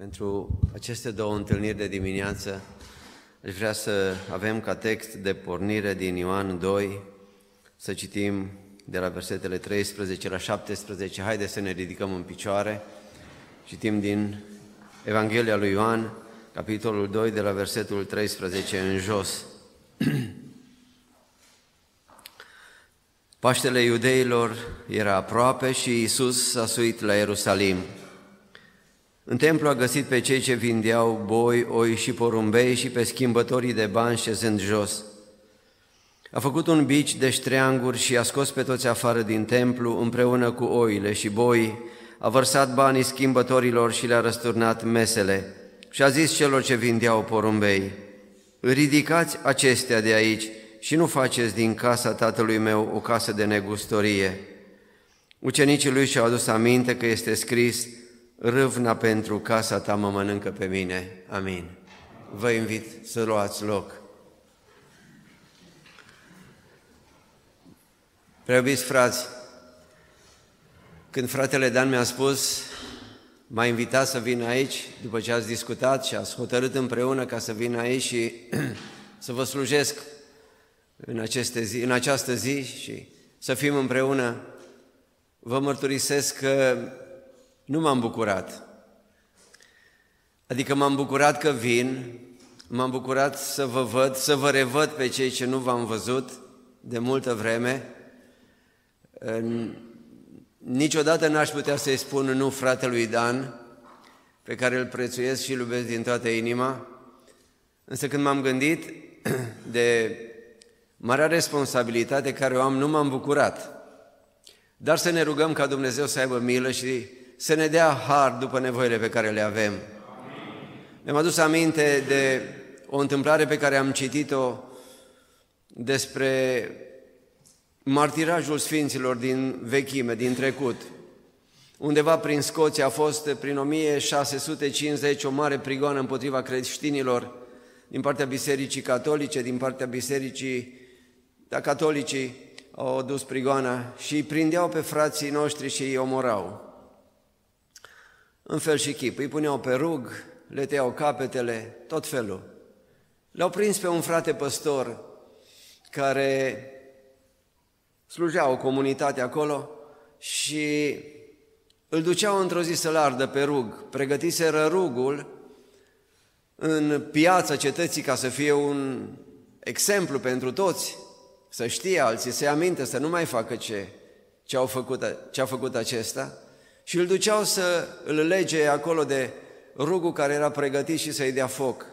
Pentru aceste două întâlniri de dimineață, aș vrea să avem ca text de pornire din Ioan 2, să citim de la versetele 13 la 17. Haideți să ne ridicăm în picioare. Citim din Evanghelia lui Ioan, capitolul 2, de la versetul 13 în jos. Paștele iudeilor era aproape și Iisus s-a suit la Ierusalim. În templu a găsit pe cei ce vindeau boi, oi și porumbei și pe schimbătorii de bani șezând jos. A făcut un bici de ștreanguri și a scos pe toți afară din templu împreună cu oile și boi, a vărsat banii schimbătorilor și le-a răsturnat mesele și a zis celor ce vindeau porumbei, ridicați acestea de aici și nu faceți din casa tatălui meu o casă de negustorie. Ucenicii lui și-au adus aminte că este scris, râvna pentru casa ta mă mănâncă pe mine. Amin. Vă invit să luați loc. Preobiți frați, când fratele Dan mi-a spus, m-a invitat să vin aici, după ce ați discutat și ați hotărât împreună ca să vin aici și să vă slujesc în, aceste zi, în această zi și să fim împreună, vă mărturisesc că nu m-am bucurat. Adică m-am bucurat că vin, m-am bucurat să vă văd, să vă revăd pe cei ce nu v-am văzut de multă vreme. Niciodată n-aș putea să-i spun nu fratelui Dan, pe care îl prețuiesc și îl iubesc din toată inima, însă când m-am gândit de marea responsabilitate care o am, nu m-am bucurat. Dar să ne rugăm ca Dumnezeu să aibă milă și să ne dea har după nevoile pe care le avem. Mi-am adus aminte de o întâmplare pe care am citit-o despre martirajul sfinților din vechime, din trecut. Undeva prin Scoția a fost prin 1650 o mare prigoană împotriva creștinilor din partea Bisericii Catolice, din partea Bisericii dar catolicii au dus prigoana și îi prindeau pe frații noștri și îi omorau. În fel și chip, îi puneau pe rug, le tăiau capetele, tot felul. Le-au prins pe un frate păstor care slujea o comunitate acolo și îl duceau într-o zi să-l ardă pe rug. Pregătiseră rugul în piața cetății ca să fie un exemplu pentru toți să știe alții, să-i aminte, să nu mai facă ce, ce, au făcut, ce a făcut acesta și îl duceau să îl lege acolo de rugul care era pregătit și să-i dea foc.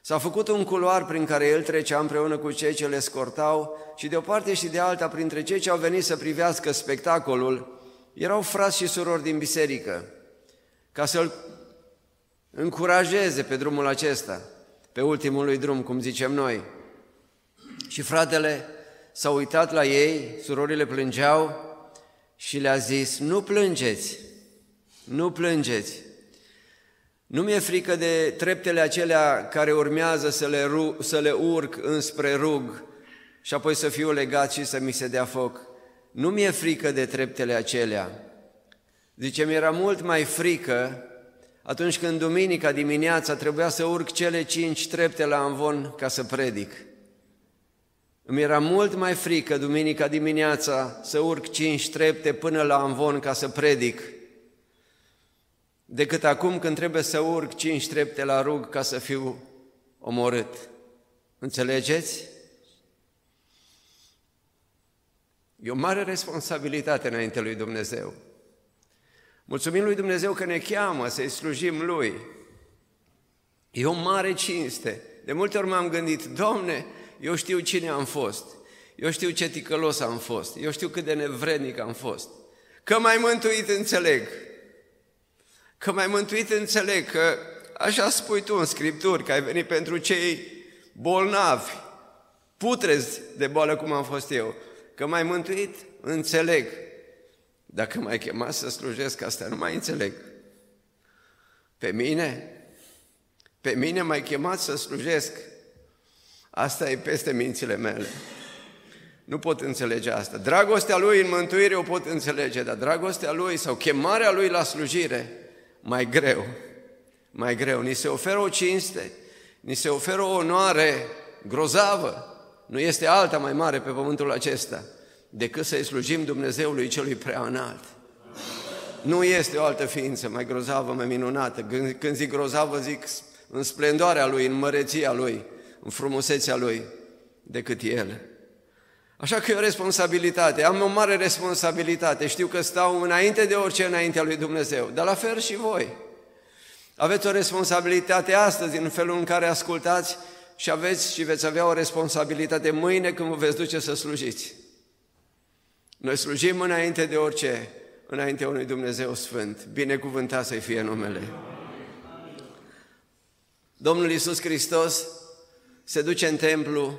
S-a făcut un culoar prin care el trecea împreună cu cei ce le scortau și de o parte și de alta, printre cei ce au venit să privească spectacolul, erau frați și surori din biserică, ca să-l încurajeze pe drumul acesta, pe ultimul lui drum, cum zicem noi. Și fratele s-a uitat la ei, surorile plângeau și le-a zis, nu plângeți, nu plângeți. Nu mi-e frică de treptele acelea care urmează să le, ru- să le urc înspre rug și apoi să fiu legat și să mi se dea foc. Nu mi-e frică de treptele acelea. Zice, mi-era mult mai frică atunci când duminica dimineața trebuia să urc cele cinci trepte la Anvon ca să predic. Îmi era mult mai frică duminica dimineața să urc cinci trepte până la Anvon ca să predic, decât acum când trebuie să urc cinci trepte la rug ca să fiu omorât. Înțelegeți? E o mare responsabilitate înainte lui Dumnezeu. Mulțumim lui Dumnezeu că ne cheamă să-i slujim lui. E o mare cinste. De multe ori m-am gândit, Domne, eu știu cine am fost, eu știu ce ticălos am fost, eu știu cât de nevrednic am fost. Că mai mântuit înțeleg, că mai mântuit înțeleg că așa spui tu în Scripturi, că ai venit pentru cei bolnavi, putrezi de boală cum am fost eu, că mai mântuit înțeleg. Dacă m-ai chemat să slujesc asta, nu mai înțeleg. Pe mine? Pe mine m-ai chemat să slujesc Asta e peste mințile mele. Nu pot înțelege asta. Dragostea lui în mântuire o pot înțelege, dar dragostea lui sau chemarea lui la slujire, mai greu. mai greu, ni se oferă o cinste, ni se oferă o onoare grozavă, nu este alta mai mare pe pământul acesta decât să-i slujim Dumnezeului celui prea înalt. Nu este o altă ființă mai grozavă, mai minunată. Când zic grozavă, zic în splendoarea Lui, în măreția Lui, în frumusețea Lui, decât El. Așa că e o responsabilitate, am o mare responsabilitate, știu că stau înainte de orice înaintea lui Dumnezeu, dar la fel și voi. Aveți o responsabilitate astăzi în felul în care ascultați și aveți și veți avea o responsabilitate mâine când vă veți duce să slujiți. Noi slujim înainte de orice, înainte unui Dumnezeu Sfânt. Binecuvântat să-i fie numele. Domnul Iisus Hristos se duce în templu,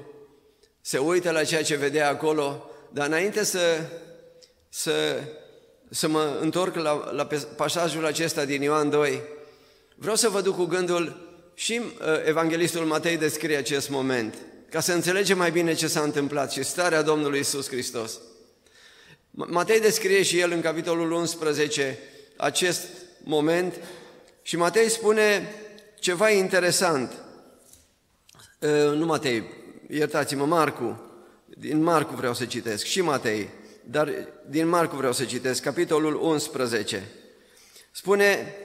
se uită la ceea ce vedea acolo, dar înainte să, să, să mă întorc la, la pasajul acesta din Ioan 2, vreau să vă duc cu gândul și uh, Evanghelistul Matei descrie acest moment, ca să înțelegem mai bine ce s-a întâmplat și starea Domnului Isus Hristos. Matei descrie și el în capitolul 11 acest moment și Matei spune ceva interesant. Uh, nu Matei, iertați-mă, Marcu, din Marcu vreau să citesc, și Matei, dar din Marcu vreau să citesc, capitolul 11. Spune,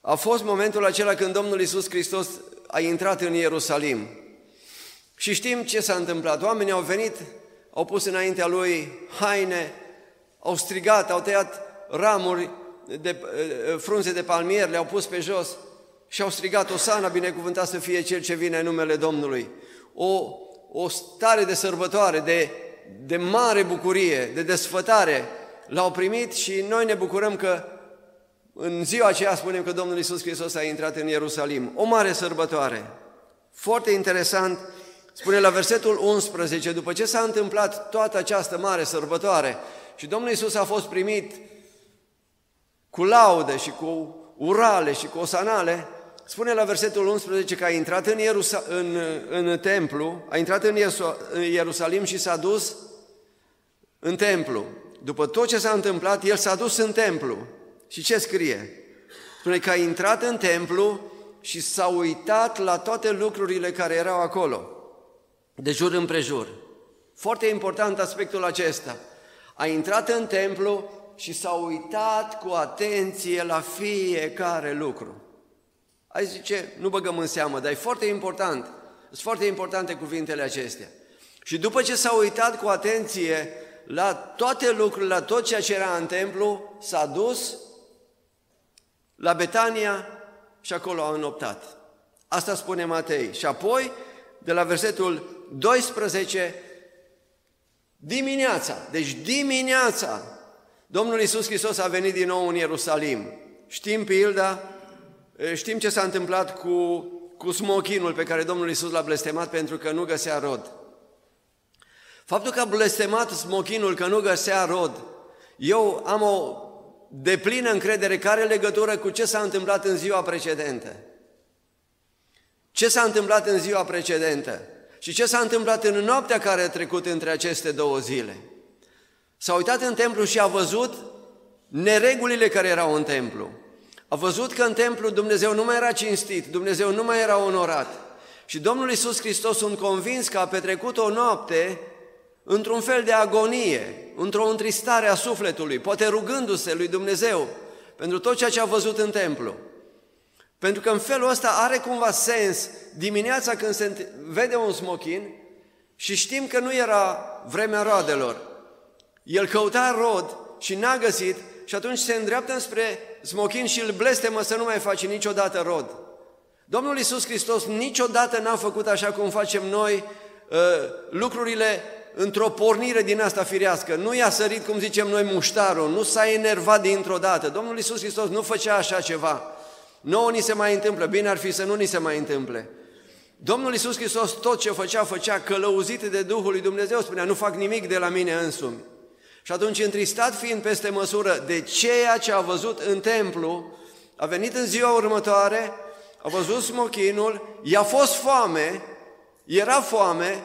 a fost momentul acela când Domnul Isus Hristos a intrat în Ierusalim. Și știm ce s-a întâmplat. Oamenii au venit, au pus înaintea lui haine, au strigat, au tăiat ramuri de eh, frunze de palmier, le-au pus pe jos și au strigat, Osana, binecuvântat să fie Cel ce vine în numele Domnului. O, o stare de sărbătoare, de, de mare bucurie, de desfătare, l-au primit și noi ne bucurăm că în ziua aceea spunem că Domnul Isus Hristos a intrat în Ierusalim. O mare sărbătoare. Foarte interesant, spune la versetul 11, după ce s-a întâmplat toată această mare sărbătoare și Domnul Isus a fost primit cu laude și cu urale și cu osanale, spune la versetul 11 că a intrat în, Ierusa- în, în templu, a intrat în, în Ierusalim și s-a dus în templu. După tot ce s-a întâmplat, el s-a dus în templu. Și ce scrie? Spune că a intrat în templu și s-a uitat la toate lucrurile care erau acolo, de jur împrejur. Foarte important aspectul acesta. A intrat în templu și s-a uitat cu atenție la fiecare lucru. Ai zice, nu băgăm în seamă, dar e foarte important. Sunt foarte importante cuvintele acestea. Și după ce s-a uitat cu atenție la toate lucrurile, la tot ceea ce era în templu, s-a dus la Betania și acolo au înoptat. Asta spune Matei. Și apoi, de la versetul 12, dimineața, deci dimineața, Domnul Iisus Hristos a venit din nou în Ierusalim. Știm pilda, știm ce s-a întâmplat cu, cu smochinul pe care Domnul Iisus l-a blestemat pentru că nu găsea rod. Faptul că a blestemat smochinul că nu găsea rod, eu am o de plină încredere care legătură cu ce s-a întâmplat în ziua precedentă. Ce s-a întâmplat în ziua precedentă și ce s-a întâmplat în noaptea care a trecut între aceste două zile. S-a uitat în templu și a văzut neregulile care erau în templu. A văzut că în templu Dumnezeu nu mai era cinstit, Dumnezeu nu mai era onorat. Și Domnul Iisus Hristos sunt convins că a petrecut o noapte într-un fel de agonie, într-o întristare a sufletului, poate rugându-se lui Dumnezeu pentru tot ceea ce a văzut în templu. Pentru că în felul ăsta are cumva sens dimineața când se vede un smochin și știm că nu era vremea roadelor. El căuta rod și n-a găsit și atunci se îndreaptă spre smochin și îl blestemă să nu mai faci niciodată rod. Domnul Iisus Hristos niciodată n-a făcut așa cum facem noi uh, lucrurile într-o pornire din asta firească, nu i-a sărit, cum zicem noi, muștarul, nu s-a enervat dintr-o dată. Domnul Iisus Hristos nu făcea așa ceva. Nouă ni se mai întâmplă, bine ar fi să nu ni se mai întâmple. Domnul Iisus Hristos tot ce făcea, făcea călăuzit de Duhul lui Dumnezeu, spunea, nu fac nimic de la mine însumi. Și atunci, întristat fiind peste măsură de ceea ce a văzut în templu, a venit în ziua următoare, a văzut smochinul, i-a fost foame, era foame,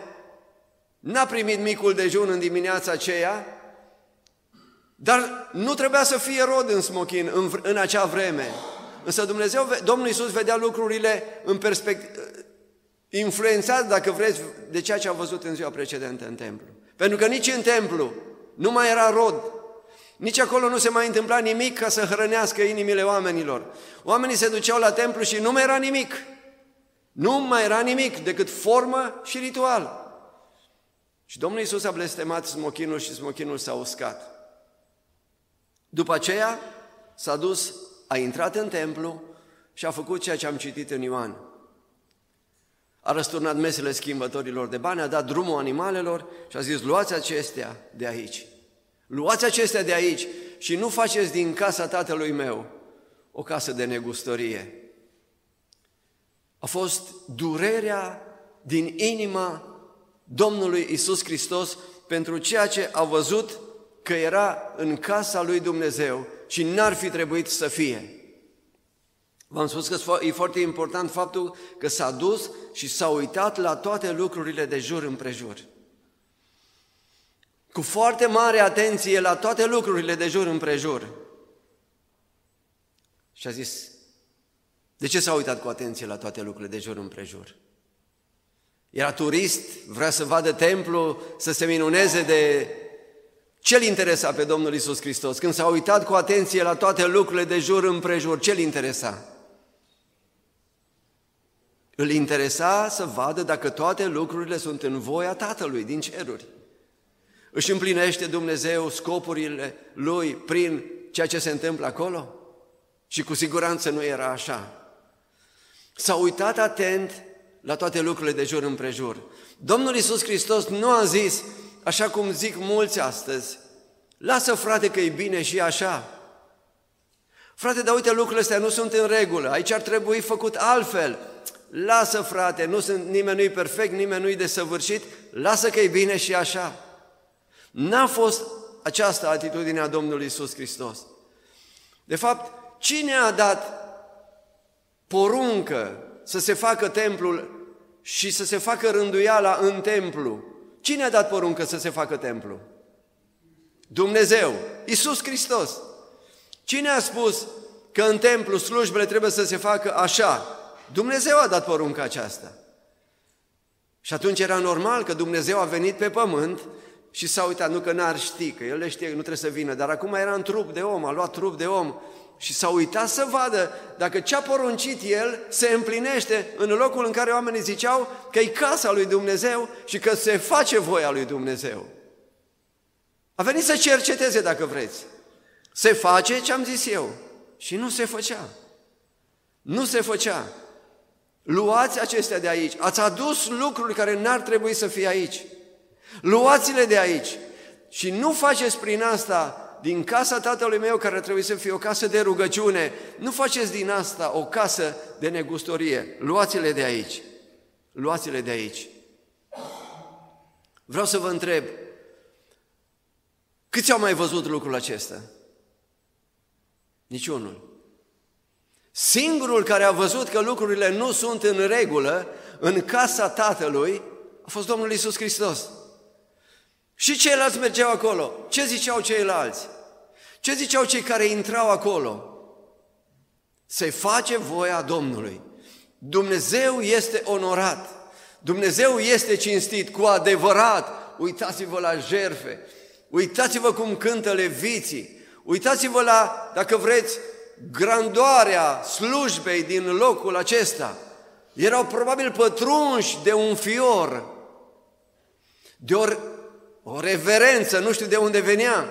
N-a primit micul dejun în dimineața aceea, dar nu trebuia să fie rod în smochin în, în acea vreme. Însă Dumnezeu, Domnul Iisus vedea lucrurile în perspectivă, influențat, dacă vreți, de ceea ce a văzut în ziua precedentă în templu. Pentru că nici în templu nu mai era rod, nici acolo nu se mai întâmpla nimic ca să hrănească inimile oamenilor. Oamenii se duceau la templu și nu mai era nimic. Nu mai era nimic decât formă și ritual. Și Domnul Iisus a blestemat smochinul și smochinul s-a uscat. După aceea s-a dus, a intrat în templu și a făcut ceea ce am citit în Ioan. A răsturnat mesele schimbătorilor de bani, a dat drumul animalelor și a zis, luați acestea de aici. Luați acestea de aici și nu faceți din casa tatălui meu o casă de negustorie. A fost durerea din inima Domnului Isus Hristos pentru ceea ce a văzut că era în casa lui Dumnezeu și n-ar fi trebuit să fie. V-am spus că e foarte important faptul că s-a dus și s-a uitat la toate lucrurile de jur împrejur. Cu foarte mare atenție la toate lucrurile de jur împrejur. Și a zis, de ce s-a uitat cu atenție la toate lucrurile de jur împrejur? Era turist, vrea să vadă templu, să se minuneze de ce-l interesa pe Domnul Isus Hristos? Când s-a uitat cu atenție la toate lucrurile de jur împrejur, ce-l interesa? Îl interesa să vadă dacă toate lucrurile sunt în voia Tatălui din ceruri. Își împlinește Dumnezeu scopurile Lui prin ceea ce se întâmplă acolo? Și cu siguranță nu era așa. S-a uitat atent la toate lucrurile de jur împrejur. Domnul Isus Hristos nu a zis, așa cum zic mulți astăzi, lasă frate că e bine și așa. Frate, dar uite, lucrurile astea nu sunt în regulă, aici ar trebui făcut altfel. Lasă frate, nu sunt, nimeni nu-i perfect, nimeni nu-i desăvârșit, lasă că e bine și așa. N-a fost această atitudine a Domnului Isus Hristos. De fapt, cine a dat poruncă să se facă templul și să se facă rânduiala în templu. Cine a dat poruncă să se facă templu? Dumnezeu, Isus Hristos. Cine a spus că în templu slujbele trebuie să se facă așa? Dumnezeu a dat porunca aceasta. Și atunci era normal că Dumnezeu a venit pe pământ și s-a uitat, nu că n-ar ști, că El le știe că nu trebuie să vină, dar acum era în trup de om, a luat trup de om și s-a uitat să vadă dacă ce a poruncit el se împlinește în locul în care oamenii ziceau că e casa lui Dumnezeu și că se face voia lui Dumnezeu. A venit să cerceteze dacă vreți. Se face ce am zis eu. Și nu se făcea. Nu se făcea. Luați acestea de aici. Ați adus lucruri care n-ar trebui să fie aici. Luați-le de aici. Și nu faceți prin asta din casa tatălui meu, care trebuie să fie o casă de rugăciune, nu faceți din asta o casă de negustorie. Luați-le de aici. Luați-le de aici. Vreau să vă întreb, câți au mai văzut lucrul acesta? Niciunul. Singurul care a văzut că lucrurile nu sunt în regulă în casa Tatălui a fost Domnul Isus Hristos. Și ceilalți mergeau acolo. Ce ziceau ceilalți? Ce ziceau cei care intrau acolo? Se face voia Domnului. Dumnezeu este onorat. Dumnezeu este cinstit cu adevărat. Uitați-vă la jerfe. Uitați-vă cum cântă leviții. Uitați-vă la, dacă vreți, grandoarea slujbei din locul acesta. Erau probabil pătrunși de un fior, de o, o reverență, nu știu de unde venea,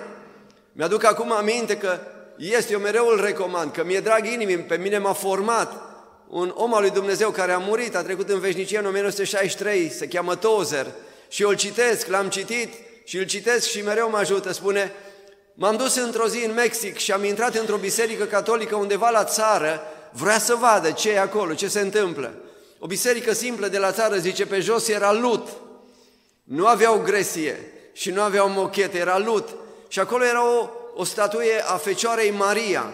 mi-aduc acum aminte că este, eu mereu îl recomand, că mi-e drag inimii, pe mine m-a format un om al lui Dumnezeu care a murit, a trecut în veșnicie în 1963, se cheamă Tozer, și eu îl citesc, l-am citit și îl citesc și mereu mă ajută, spune, m-am dus într-o zi în Mexic și am intrat într-o biserică catolică undeva la țară, vrea să vadă ce e acolo, ce se întâmplă. O biserică simplă de la țară, zice, pe jos era lut, nu aveau gresie și nu aveau mochete, era lut. Și acolo era o, o statuie a Fecioarei Maria,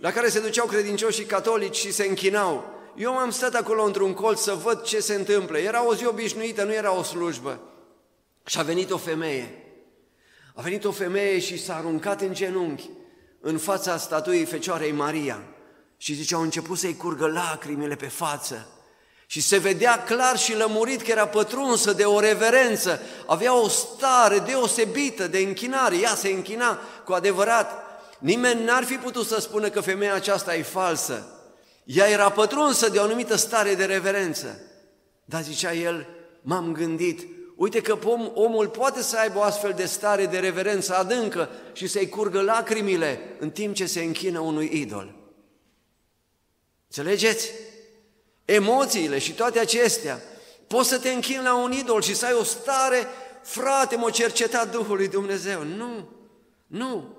la care se duceau credincioșii catolici și se închinau. Eu m-am stat acolo într-un colț să văd ce se întâmplă. Era o zi obișnuită, nu era o slujbă. Și a venit o femeie. A venit o femeie și s-a aruncat în genunchi în fața statuii Fecioarei Maria Și zice, au început să-i curgă lacrimile pe față. Și se vedea clar și lămurit că era pătrunsă de o reverență, avea o stare deosebită de închinare, ea se închina cu adevărat. Nimeni n-ar fi putut să spună că femeia aceasta e falsă. Ea era pătrunsă de o anumită stare de reverență. Dar zicea el, m-am gândit, uite că om, omul poate să aibă o astfel de stare de reverență adâncă și să-i curgă lacrimile în timp ce se închină unui idol. Înțelegeți? Emoțiile și toate acestea. Poți să te închini la un idol și să ai o stare, frate, mă cercetat Duhul lui Dumnezeu. Nu, nu.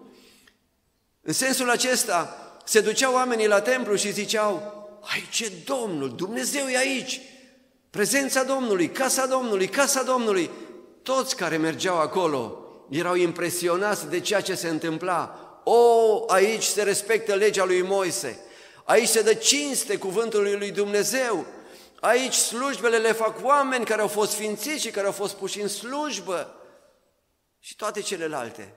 În sensul acesta, se duceau oamenii la templu și ziceau, aici e Domnul, Dumnezeu e aici, prezența Domnului, casa Domnului, casa Domnului. Toți care mergeau acolo erau impresionați de ceea ce se întâmpla. O, aici se respectă legea lui Moise, aici se dă cinste cuvântului lui Dumnezeu, aici slujbele le fac oameni care au fost sfințiți și care au fost puși în slujbă și toate celelalte.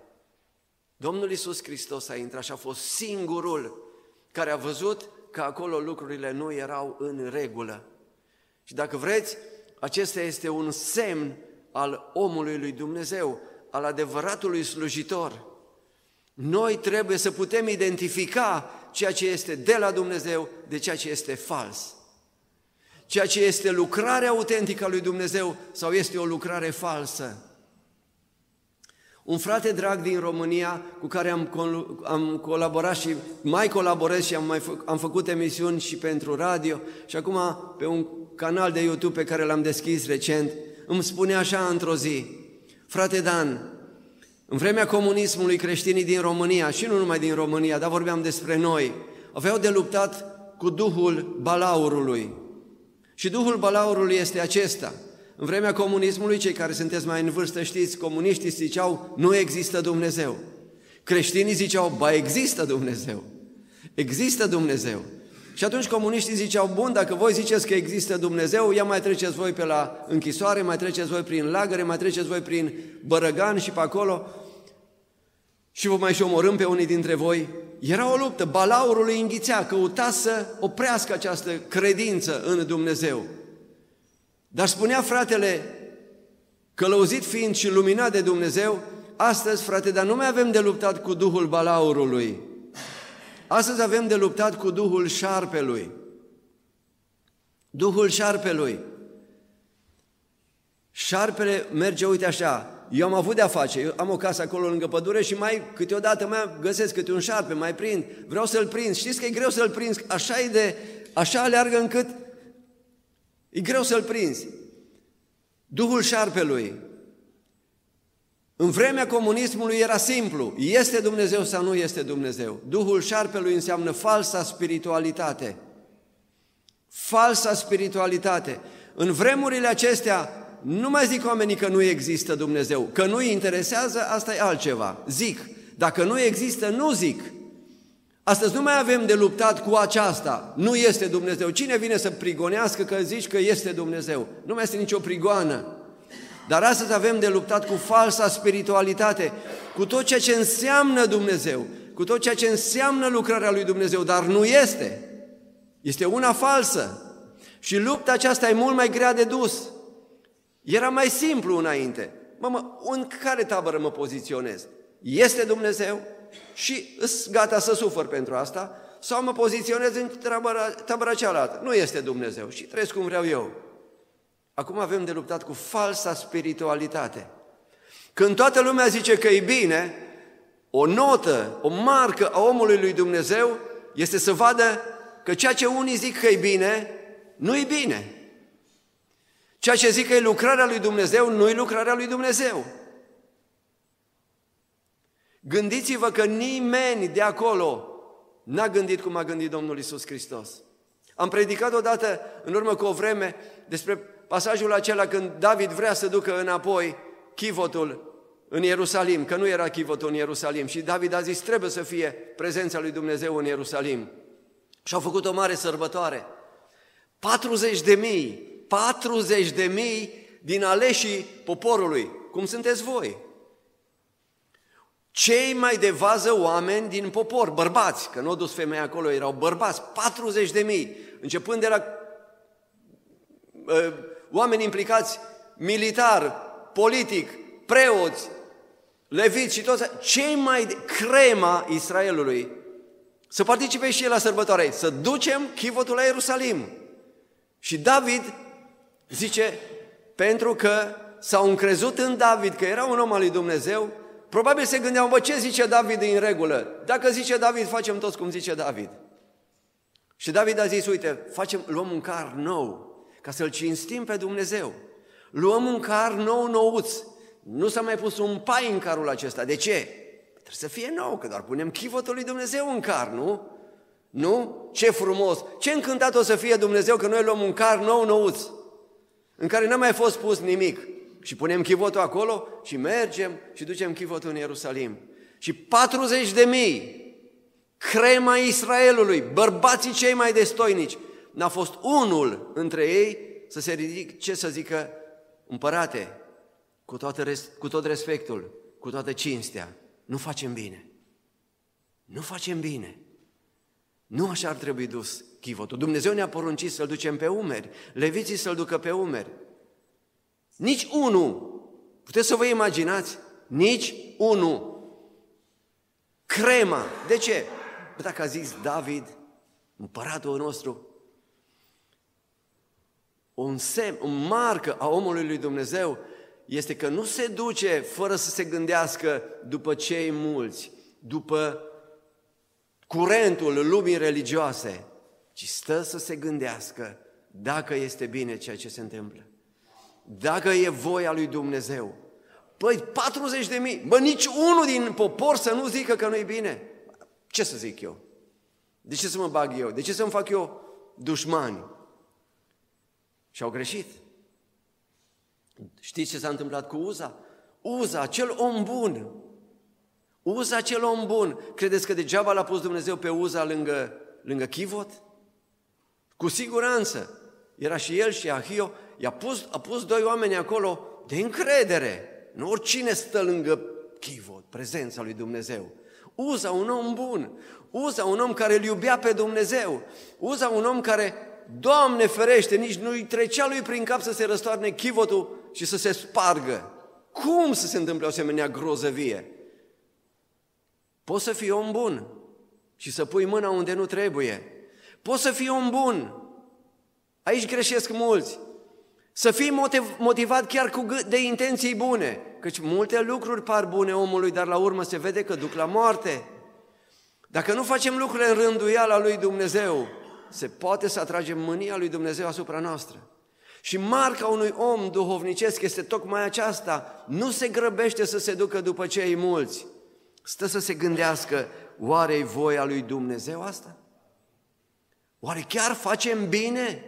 Domnul Iisus Hristos a intrat și a fost singurul care a văzut că acolo lucrurile nu erau în regulă. Și dacă vreți, acesta este un semn al omului lui Dumnezeu, al adevăratului slujitor. Noi trebuie să putem identifica ceea ce este de la Dumnezeu de ceea ce este fals. Ceea ce este lucrarea autentică a lui Dumnezeu sau este o lucrare falsă. Un frate drag din România cu care am, am colaborat și mai colaborez și am, mai fă, am făcut emisiuni și pentru radio și acum pe un canal de YouTube pe care l-am deschis recent, îmi spune așa într-o zi, frate Dan, în vremea comunismului creștinii din România și nu numai din România, dar vorbeam despre noi, aveau de luptat cu duhul balaurului. Și duhul balaurului este acesta – în vremea comunismului, cei care sunteți mai în vârstă știți, comuniștii ziceau, nu există Dumnezeu. Creștinii ziceau, ba există Dumnezeu. Există Dumnezeu. Și atunci comuniștii ziceau, bun, dacă voi ziceți că există Dumnezeu, ia mai treceți voi pe la închisoare, mai treceți voi prin lagăre, mai treceți voi prin bărăgan și pe acolo și vă mai și omorâm pe unii dintre voi. Era o luptă, balaurul îi înghițea, căuta să oprească această credință în Dumnezeu. Dar spunea fratele, călăuzit fiind și luminat de Dumnezeu, astăzi, frate, dar nu mai avem de luptat cu Duhul balaurului. Astăzi avem de luptat cu Duhul șarpelui. Duhul șarpelui. Șarpele merge, uite așa, eu am avut de-a face, eu am o casă acolo lângă pădure și mai câteodată mai găsesc câte un șarpe, mai prind, vreau să-l prind, știți că e greu să-l prind, așa e de, așa aleargă încât E greu să-l prinzi. Duhul șarpelui. În vremea comunismului era simplu. Este Dumnezeu sau nu este Dumnezeu? Duhul șarpelui înseamnă falsa spiritualitate. Falsa spiritualitate. În vremurile acestea, nu mai zic oamenii că nu există Dumnezeu. Că nu-i interesează, asta e altceva. Zic. Dacă nu există, nu zic. Astăzi nu mai avem de luptat cu aceasta. Nu este Dumnezeu. Cine vine să prigonească că zici că este Dumnezeu? Nu mai este nicio prigoană. Dar astăzi avem de luptat cu falsa spiritualitate, cu tot ceea ce înseamnă Dumnezeu, cu tot ceea ce înseamnă lucrarea lui Dumnezeu, dar nu este. Este una falsă. Și lupta aceasta e mult mai grea de dus. Era mai simplu înainte. Mă, mă, în care tabără mă poziționez? Este Dumnezeu? și îs gata să sufăr pentru asta, sau mă poziționez în tabăra, tabăra cealaltă. Nu este Dumnezeu și trăiesc cum vreau eu. Acum avem de luptat cu falsa spiritualitate. Când toată lumea zice că e bine, o notă, o marcă a omului lui Dumnezeu este să vadă că ceea ce unii zic că e bine, nu e bine. Ceea ce zic că e lucrarea lui Dumnezeu, nu e lucrarea lui Dumnezeu. Gândiți-vă că nimeni de acolo n-a gândit cum a gândit Domnul Isus Hristos. Am predicat odată, în urmă cu o vreme, despre pasajul acela când David vrea să ducă înapoi chivotul în Ierusalim, că nu era chivotul în Ierusalim. Și David a zis, trebuie să fie prezența lui Dumnezeu în Ierusalim. Și au făcut o mare sărbătoare. 40 de mii, 40 de mii din aleșii poporului, cum sunteți voi. cei mai de vază oameni din popor, bărbați, că nu au dus femeia acolo, erau bărbați, 40 de mii, începând de la uh, oameni implicați militar, politic, preoți, leviți și toți, cei mai de, crema Israelului, să participe și el la sărbătoare, să ducem chivotul la Ierusalim. Și David zice, pentru că s-au încrezut în David, că era un om al lui Dumnezeu, probabil se gândeau, bă, ce zice David în regulă? Dacă zice David, facem toți cum zice David. Și David a zis, uite, facem, luăm un car nou, ca să-L cinstim pe Dumnezeu. Luăm un car nou, nouț. Nu s-a mai pus un pai în carul acesta. De ce? Trebuie să fie nou, că doar punem chivotul lui Dumnezeu în car, nu? Nu? Ce frumos! Ce încântat o să fie Dumnezeu că noi luăm un car nou, nouț, în care n-a mai fost pus nimic. Și punem chivotul acolo și mergem și ducem chivotul în Ierusalim. Și 40 de mii, crema Israelului, bărbații cei mai destoinici, n-a fost unul între ei să se ridice, ce să zică, împărate, cu, toată, cu tot respectul, cu toată cinstea, nu facem bine. Nu facem bine. Nu așa ar trebui dus chivotul. Dumnezeu ne-a poruncit să-l ducem pe umeri, leviții să-l ducă pe umeri. Nici unul, puteți să vă imaginați, nici unul. Crema. De ce? Bă, dacă a zis David, împăratul nostru, un semn, o marcă a omului lui Dumnezeu este că nu se duce fără să se gândească după cei mulți, după curentul lumii religioase, ci stă să se gândească dacă este bine ceea ce se întâmplă. Dacă e voia lui Dumnezeu. Păi 40 de mii, bă, nici unul din popor să nu zică că nu e bine. Ce să zic eu? De ce să mă bag eu? De ce să-mi fac eu dușmani? Și au greșit. Știți ce s-a întâmplat cu Uza? Uza, cel om bun. Uza, cel om bun. Credeți că degeaba l-a pus Dumnezeu pe Uza lângă, lângă Chivot? Cu siguranță. Era și el și Ahio. I-a pus, a pus doi oameni acolo de încredere. Nu oricine stă lângă Chivot, prezența lui Dumnezeu. Uza, un om bun. Uza, un om care îl iubea pe Dumnezeu. Uza, un om care Doamne ferește, nici nu-i trecea lui prin cap să se răstoarne chivotul și să se spargă. Cum să se întâmple o asemenea grozăvie? Poți să fii om bun și să pui mâna unde nu trebuie. Poți să fii om bun. Aici greșesc mulți. Să fii motivat chiar cu de intenții bune, căci multe lucruri par bune omului, dar la urmă se vede că duc la moarte. Dacă nu facem lucrurile în rânduiala lui Dumnezeu, se poate să atragem mânia lui Dumnezeu asupra noastră. Și marca unui om duhovnicesc este tocmai aceasta. Nu se grăbește să se ducă după cei mulți. Stă să se gândească, oare e voia lui Dumnezeu asta? Oare chiar facem bine?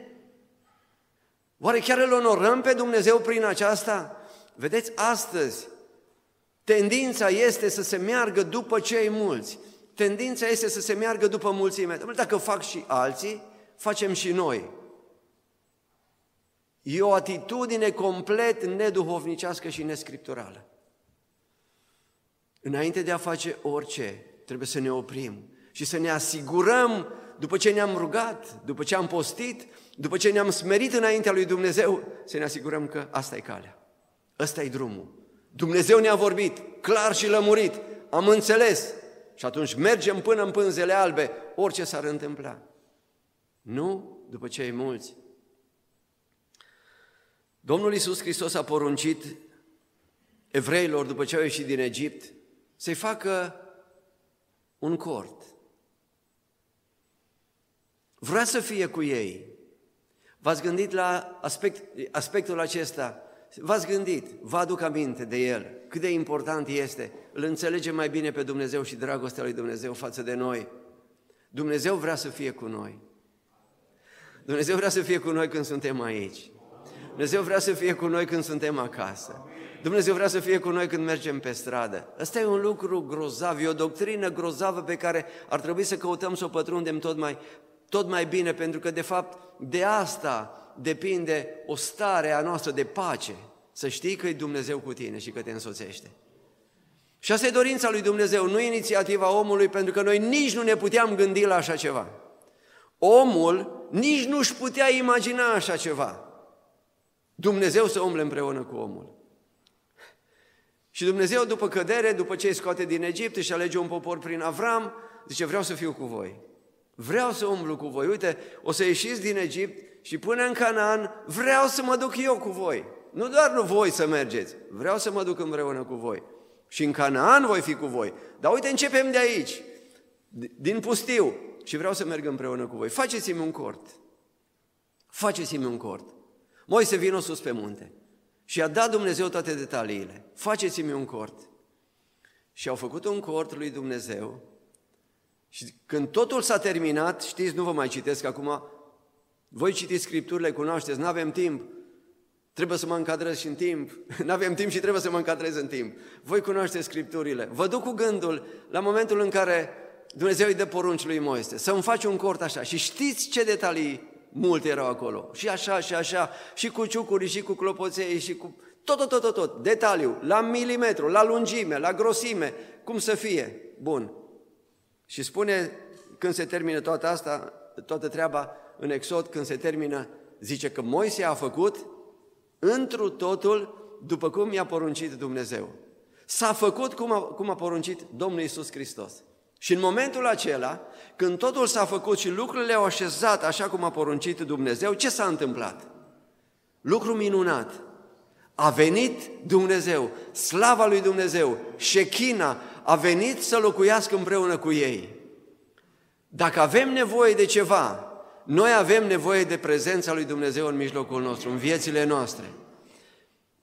Oare chiar îl onorăm pe Dumnezeu prin aceasta? Vedeți, astăzi tendința este să se meargă după cei mulți tendința este să se meargă după mulțime. Dacă fac și alții, facem și noi. E o atitudine complet neduhovnicească și nescripturală. Înainte de a face orice, trebuie să ne oprim și să ne asigurăm, după ce ne-am rugat, după ce am postit, după ce ne-am smerit înaintea lui Dumnezeu, să ne asigurăm că asta e calea, ăsta e drumul. Dumnezeu ne-a vorbit, clar și lămurit, am înțeles, și atunci mergem până în pânzele albe, orice s-ar întâmpla. Nu după cei mulți. Domnul Iisus Hristos a poruncit evreilor, după ce au ieșit din Egipt, să-i facă un cort. Vrea să fie cu ei. V-ați gândit la aspect, aspectul acesta? V-ați gândit, vă aduc aminte de el, cât de important este, îl înțelegem mai bine pe Dumnezeu și dragostea lui Dumnezeu față de noi. Dumnezeu vrea să fie cu noi. Dumnezeu vrea să fie cu noi când suntem aici. Dumnezeu vrea să fie cu noi când suntem acasă. Dumnezeu vrea să fie cu noi când mergem pe stradă. Ăsta e un lucru grozav, e o doctrină grozavă pe care ar trebui să căutăm să o pătrundem tot mai, tot mai bine, pentru că de fapt de asta depinde o stare a noastră de pace, să știi că e Dumnezeu cu tine și că te însoțește. Și asta e dorința lui Dumnezeu, nu inițiativa omului, pentru că noi nici nu ne puteam gândi la așa ceva. Omul nici nu-și putea imagina așa ceva. Dumnezeu să umble împreună cu omul. Și Dumnezeu, după cădere, după ce îi scoate din Egipt, își alege un popor prin Avram, zice, vreau să fiu cu voi. Vreau să umblu cu voi. Uite, o să ieșiți din Egipt și până în Canaan vreau să mă duc eu cu voi. Nu doar nu voi să mergeți, vreau să mă duc împreună cu voi. Și în Canaan voi fi cu voi. Dar uite, începem de aici, din pustiu, și vreau să merg împreună cu voi. Faceți-mi un cort. Faceți-mi un cort. Moise vină sus pe munte. Și a dat Dumnezeu toate detaliile. Faceți-mi un cort. Și au făcut un cort lui Dumnezeu. Și când totul s-a terminat, știți, nu vă mai citesc acum, voi citiți Scripturile, cunoașteți, nu avem timp, trebuie să mă încadrez și în timp, nu avem timp și trebuie să mă încadrez în timp. Voi cunoașteți Scripturile. Vă duc cu gândul la momentul în care Dumnezeu îi dă porunci lui Moise, să-mi faci un cort așa. Și știți ce detalii multe erau acolo. Și așa, și așa, și cu ciucuri, și cu clopoței, și cu tot, tot, tot, tot, tot. detaliu, la milimetru, la lungime, la grosime, cum să fie. Bun. Și spune, când se termină toată asta, toată treaba, în Exod, când se termină, zice că Moise a făcut întru totul după cum i-a poruncit Dumnezeu. S-a făcut cum a, cum a poruncit Domnul Isus Hristos. Și în momentul acela, când totul s-a făcut și lucrurile au așezat așa cum a poruncit Dumnezeu, ce s-a întâmplat? Lucru minunat. A venit Dumnezeu, slava lui Dumnezeu, șechina a venit să locuiască împreună cu ei. Dacă avem nevoie de ceva, noi avem nevoie de prezența lui Dumnezeu în mijlocul nostru, în viețile noastre.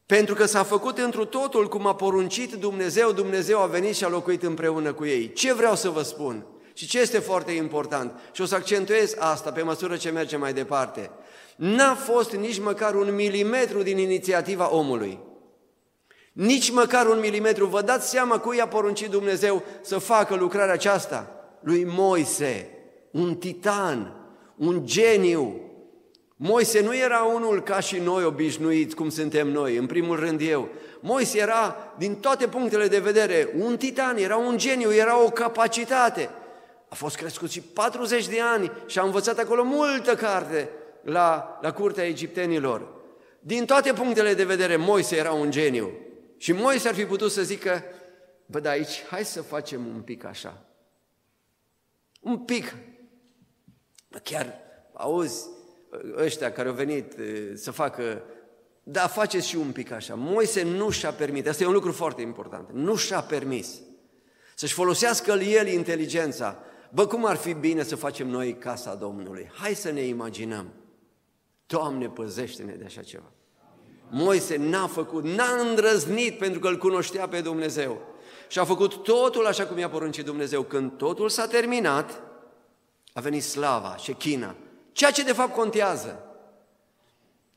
Pentru că s-a făcut întru totul cum a poruncit Dumnezeu, Dumnezeu a venit și a locuit împreună cu ei. Ce vreau să vă spun? Și ce este foarte important? Și o să accentuez asta pe măsură ce mergem mai departe. N-a fost nici măcar un milimetru din inițiativa omului. Nici măcar un milimetru. Vă dați seama cui a poruncit Dumnezeu să facă lucrarea aceasta? Lui Moise, un titan, un geniu. Moise nu era unul ca și noi obișnuiți, cum suntem noi, în primul rând eu. Moise era, din toate punctele de vedere, un titan, era un geniu, era o capacitate. A fost crescut și 40 de ani și a învățat acolo multă carte la, la curtea egiptenilor. Din toate punctele de vedere, Moise era un geniu. Și Moise ar fi putut să zică, bă, da aici, hai să facem un pic așa. Un pic. Bă, chiar, auzi, ăștia care au venit să facă, da, faceți și un pic așa. Moise nu și-a permis, asta e un lucru foarte important, nu și-a permis să-și folosească el inteligența. Bă, cum ar fi bine să facem noi casa Domnului? Hai să ne imaginăm. Doamne, păzește-ne de așa ceva. Moise n-a făcut, n-a îndrăznit pentru că îl cunoștea pe Dumnezeu. Și a făcut totul așa cum i-a poruncit Dumnezeu. Când totul s-a terminat, a venit slava, china, ceea ce de fapt contează.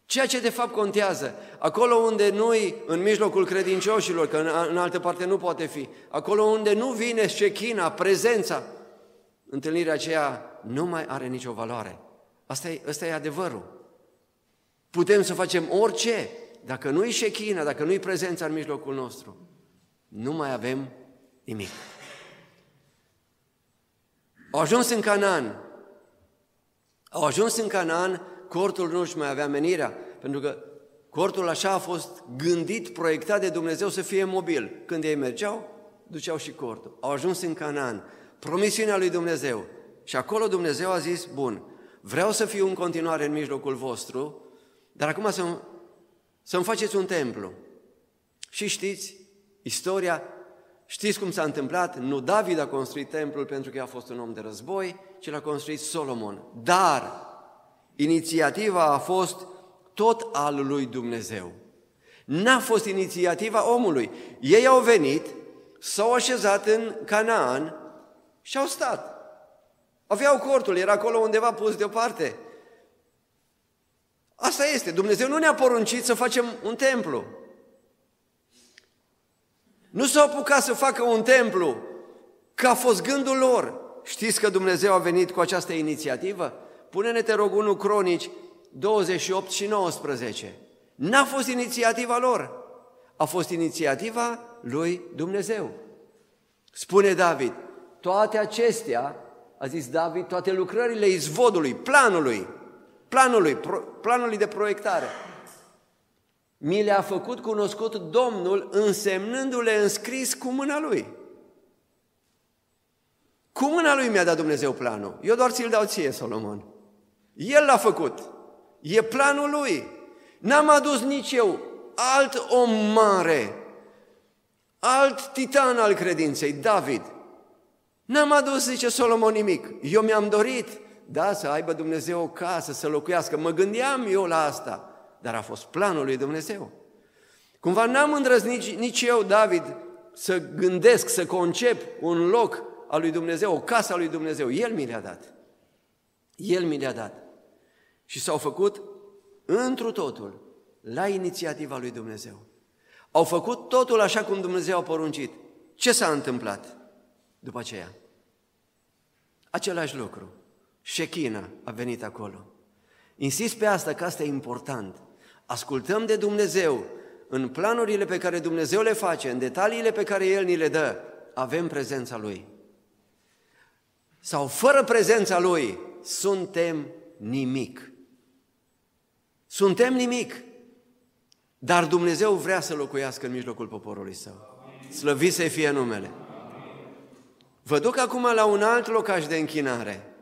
Ceea ce de fapt contează, acolo unde nu-i în mijlocul credincioșilor, că în altă parte nu poate fi, acolo unde nu vine șechina, prezența, întâlnirea aceea nu mai are nicio valoare. Asta e, asta e adevărul. Putem să facem orice, dacă nu-i șechina, dacă nu-i prezența în mijlocul nostru, nu mai avem nimic. Au ajuns în Canaan. Au ajuns în Canaan, cortul nu-și mai avea menirea, pentru că cortul așa a fost gândit, proiectat de Dumnezeu să fie mobil. Când ei mergeau, duceau și cortul. Au ajuns în Canaan, promisiunea lui Dumnezeu. Și acolo Dumnezeu a zis, bun, vreau să fiu în continuare în mijlocul vostru, dar acum să, să-mi faceți un templu. Și știți, istoria, știți cum s-a întâmplat? Nu David a construit templul pentru că a fost un om de război, ci l-a construit Solomon. Dar inițiativa a fost tot al lui Dumnezeu. N-a fost inițiativa omului. Ei au venit, s-au așezat în Canaan și au stat. Aveau cortul, era acolo undeva pus deoparte. Asta este, Dumnezeu nu ne-a poruncit să facem un templu. Nu s-au apucat să facă un templu, că a fost gândul lor. Știți că Dumnezeu a venit cu această inițiativă? Pune-ne, te rog, 1 Cronici 28 și 19. N-a fost inițiativa lor, a fost inițiativa lui Dumnezeu. Spune David, toate acestea, a zis David, toate lucrările izvodului, planului, planului, pro, planului de proiectare, mi le-a făcut cunoscut Domnul însemnându-le înscris cu mâna Lui. Cu mâna Lui mi-a dat Dumnezeu planul. Eu doar ți-l dau ție, Solomon. El l-a făcut. E planul Lui. N-am adus nici eu alt om mare, alt titan al credinței, David. N-am adus, zice Solomon, nimic. Eu mi-am dorit, da, să aibă Dumnezeu o casă, să locuiască. Mă gândeam eu la asta dar a fost planul lui Dumnezeu. Cumva n-am îndrăznit nici eu, David, să gândesc, să concep un loc al lui Dumnezeu, o casă a lui Dumnezeu. El mi le-a dat. El mi le-a dat. Și s-au făcut întru totul la inițiativa lui Dumnezeu. Au făcut totul așa cum Dumnezeu a poruncit. Ce s-a întâmplat după aceea? Același lucru. Shechina a venit acolo. Insist pe asta, că asta e important ascultăm de Dumnezeu în planurile pe care Dumnezeu le face, în detaliile pe care El ni le dă, avem prezența Lui. Sau fără prezența Lui, suntem nimic. Suntem nimic. Dar Dumnezeu vrea să locuiască în mijlocul poporului Său. Slăvit să fie numele. Vă duc acum la un alt locaș de închinare,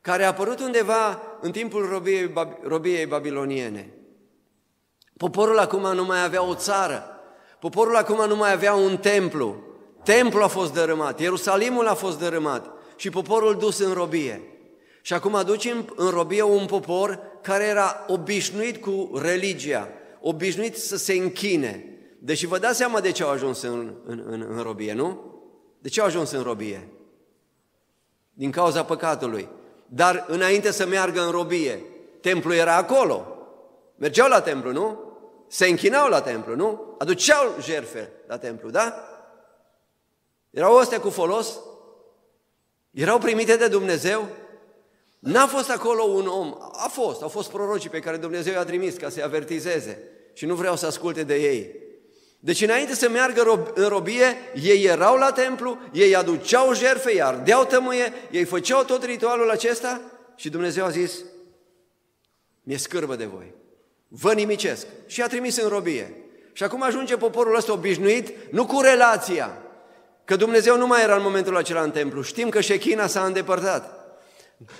care a apărut undeva în timpul robiei, robiei babiloniene. Poporul acum nu mai avea o țară. Poporul acum nu mai avea un templu. Templul a fost dărâmat, Ierusalimul a fost dărâmat și poporul dus în robie. Și acum aducem în robie un popor care era obișnuit cu religia, obișnuit să se închine. Deși vă dați seama de ce au ajuns în, în, în, în robie, nu? De ce au ajuns în robie? Din cauza păcatului. Dar înainte să meargă în robie, templul era acolo. Mergeau la templu, nu? se închinau la templu, nu? Aduceau jerfe la templu, da? Erau astea cu folos? Erau primite de Dumnezeu? N-a fost acolo un om, a fost, au fost prorocii pe care Dumnezeu i-a trimis ca să-i avertizeze și nu vreau să asculte de ei. Deci înainte să meargă în robie, ei erau la templu, ei aduceau jerfe, ei ardeau tămâie, ei făceau tot ritualul acesta și Dumnezeu a zis, mi-e scârbă de voi vă nimicesc. Și a trimis în robie. Și acum ajunge poporul ăsta obișnuit, nu cu relația, că Dumnezeu nu mai era în momentul acela în templu. Știm că Shechina s-a îndepărtat.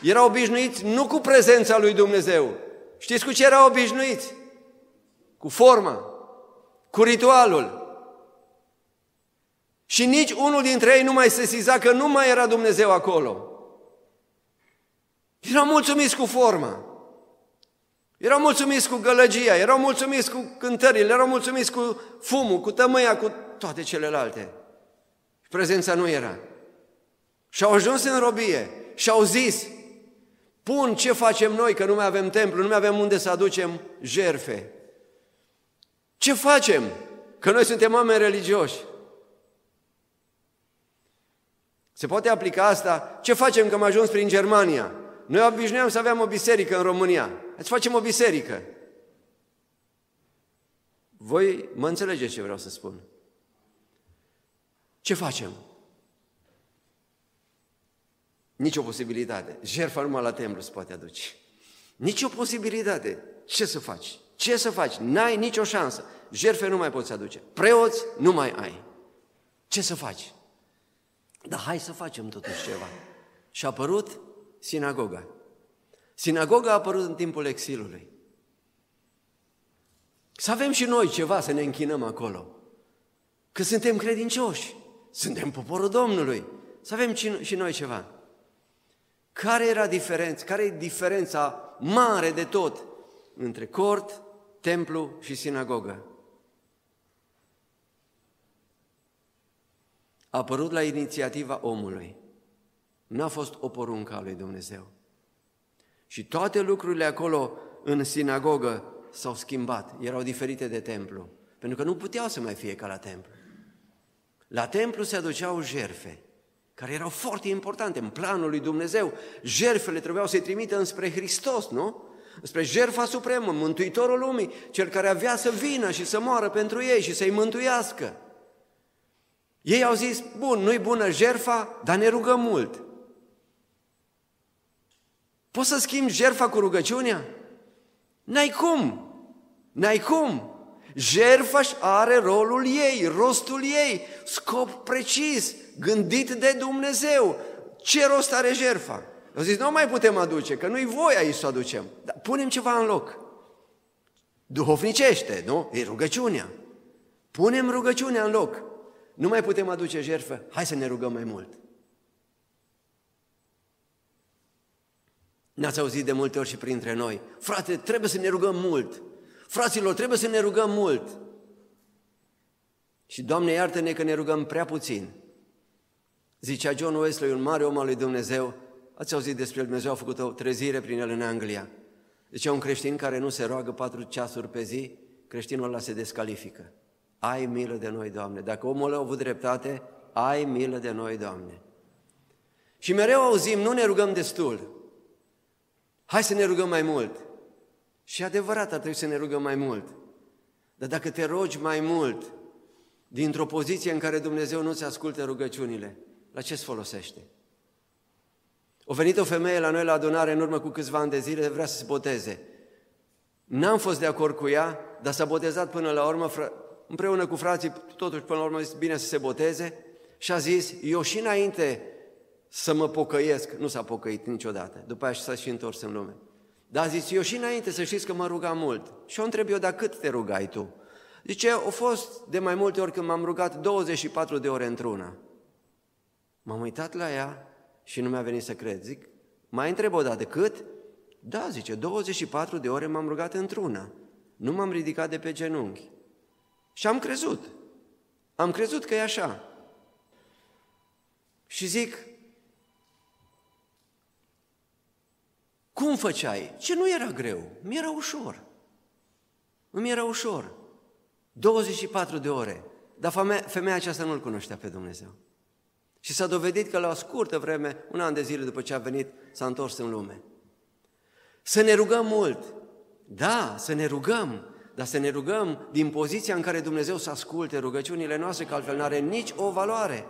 Era obișnuiți nu cu prezența lui Dumnezeu. Știți cu ce erau obișnuiți? Cu forma, cu ritualul. Și nici unul dintre ei nu mai se siza că nu mai era Dumnezeu acolo. Erau mulțumiți cu forma. Erau mulțumiți cu gălăgia, erau mulțumiți cu cântările, erau mulțumiți cu fumul, cu tămâia, cu toate celelalte. Prezența nu era. Și au ajuns în robie și au zis, pun ce facem noi, că nu mai avem templu, nu mai avem unde să aducem jerfe. Ce facem? Că noi suntem oameni religioși. Se poate aplica asta? Ce facem că am ajuns prin Germania? Noi obișnuiam să avem o biserică în România. Să facem o biserică. Voi mă înțelegeți ce vreau să spun. Ce facem? Nici o posibilitate. Jertfa numai la templu se poate aduce. Nici o posibilitate. Ce să faci? Ce să faci? N-ai nicio șansă. Jerfe nu mai poți aduce. Preoți nu mai ai. Ce să faci? Dar hai să facem totuși ceva. Și a apărut sinagoga. Sinagoga a apărut în timpul exilului. Să avem și noi ceva să ne închinăm acolo. Că suntem credincioși, suntem poporul Domnului. Să avem și noi ceva. Care era diferența? Care e diferența mare de tot între cort, templu și sinagogă? A apărut la inițiativa omului. N-a fost o poruncă a lui Dumnezeu. Și toate lucrurile acolo în sinagogă s-au schimbat, erau diferite de templu, pentru că nu puteau să mai fie ca la templu. La templu se aduceau jerfe, care erau foarte importante în planul lui Dumnezeu. Jerfele trebuiau să-i trimită înspre Hristos, nu? Spre jerfa supremă, Mântuitorul lumii, cel care avea să vină și să moară pentru ei și să-i mântuiască. Ei au zis, bun, nu-i bună jerfa, dar ne rugăm mult. Poți să schimbi jerfa cu rugăciunea? N-ai cum! N-ai cum! Jerfa are rolul ei, rostul ei, scop precis, gândit de Dumnezeu. Ce rost are jerfa? Eu zis, nu mai putem aduce, că nu-i voi aici să o aducem. Dar punem ceva în loc. Duhovnicește, nu? E rugăciunea. Punem rugăciunea în loc. Nu mai putem aduce jertfă, hai să ne rugăm mai mult. Ne-ați auzit de multe ori și printre noi. Frate, trebuie să ne rugăm mult. Fraților, trebuie să ne rugăm mult. Și, Doamne, iartă-ne că ne rugăm prea puțin. Zicea John Wesley, un mare om al lui Dumnezeu, ați auzit despre el, Dumnezeu a făcut o trezire prin el în Anglia. Deci un creștin care nu se roagă patru ceasuri pe zi, creștinul ăla se descalifică. Ai milă de noi, Doamne. Dacă omul a avut dreptate, ai milă de noi, Doamne. Și mereu auzim, nu ne rugăm destul. Hai să ne rugăm mai mult. Și adevărat, ar trebui să ne rugăm mai mult. Dar dacă te rogi mai mult, dintr-o poziție în care Dumnezeu nu-ți ascultă rugăciunile, la ce îți folosește? O venit o femeie la noi la adunare în urmă cu câțiva ani de zile, vrea să se boteze. N-am fost de acord cu ea, dar s-a botezat până la urmă, împreună cu frații, totuși până la urmă zis, bine să se boteze și a zis, eu și înainte să mă pocăiesc, nu s-a pocăit niciodată, după aia s-a și întors în lume. Dar a zis, eu și înainte să știți că mă rugam mult. Și o întreb eu, dar cât te rugai tu? Zice, au fost de mai multe ori când m-am rugat 24 de ore într-una. M-am uitat la ea și nu mi-a venit să cred. Zic, mai întreb o dată, cât? Da, zice, 24 de ore m-am rugat într-una. Nu m-am ridicat de pe genunchi. Și am crezut. Am crezut că e așa. Și zic, cum făceai? Ce nu era greu, mi era ușor. Îmi era ușor. 24 de ore. Dar femeia, femeia aceasta nu-L cunoștea pe Dumnezeu. Și s-a dovedit că la o scurtă vreme, un an de zile după ce a venit, s-a întors în lume. Să ne rugăm mult. Da, să ne rugăm, dar să ne rugăm din poziția în care Dumnezeu să asculte rugăciunile noastre, că altfel nu are nici o valoare.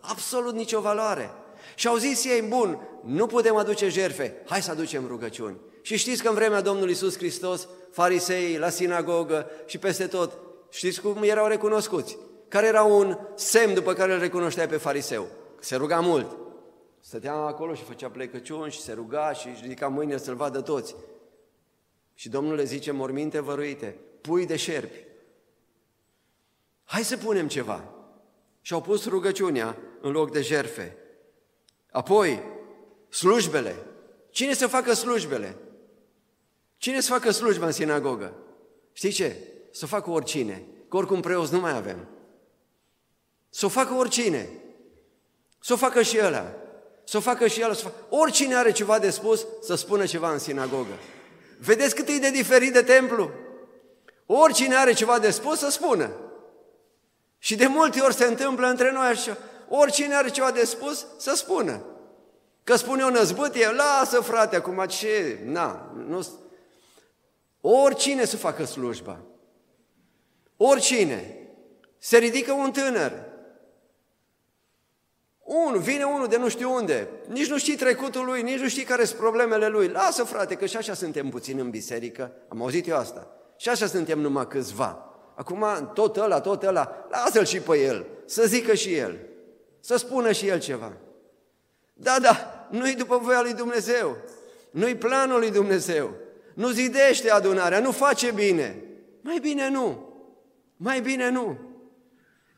Absolut nicio valoare. Și au zis ei, bun, nu putem aduce jerfe, hai să aducem rugăciuni. Și știți că în vremea Domnului Iisus Hristos, fariseii la sinagogă și peste tot, știți cum erau recunoscuți? Care era un semn după care îl recunoștea pe fariseu? Se ruga mult. Stătea acolo și făcea plecăciuni și se ruga și își ridica mâinile să-l vadă toți. Și Domnul le zice, morminte văruite, pui de șerpi. Hai să punem ceva. Și au pus rugăciunea în loc de jerfe. Apoi, slujbele. Cine să facă slujbele? Cine să facă slujba în sinagogă? Știi ce? Să facă oricine, că oricum preoți nu mai avem. Să o facă oricine. Să o facă și ăla. Să o facă și ăla. Facă... Oricine are ceva de spus, să spună ceva în sinagogă. Vedeți cât e de diferit de templu? Oricine are ceva de spus, să spună. Și de multe ori se întâmplă între noi așa. Oricine are ceva de spus, să spună. Că spune o năzbâtie, lasă frate, acum ce, na, nu... Oricine să facă slujba. Oricine. Se ridică un tânăr. Unul, vine unul de nu știu unde, nici nu știi trecutul lui, nici nu știi care sunt problemele lui. Lasă frate, că și așa suntem puțin în biserică, am auzit eu asta. Și așa suntem numai câțiva. Acum tot ăla, tot ăla, lasă-l și pe el, să zică și el, să spună și el ceva. Da, da, nu-i după voia lui Dumnezeu, nu-i planul lui Dumnezeu, nu zidește adunarea, nu face bine. Mai bine nu, mai bine nu.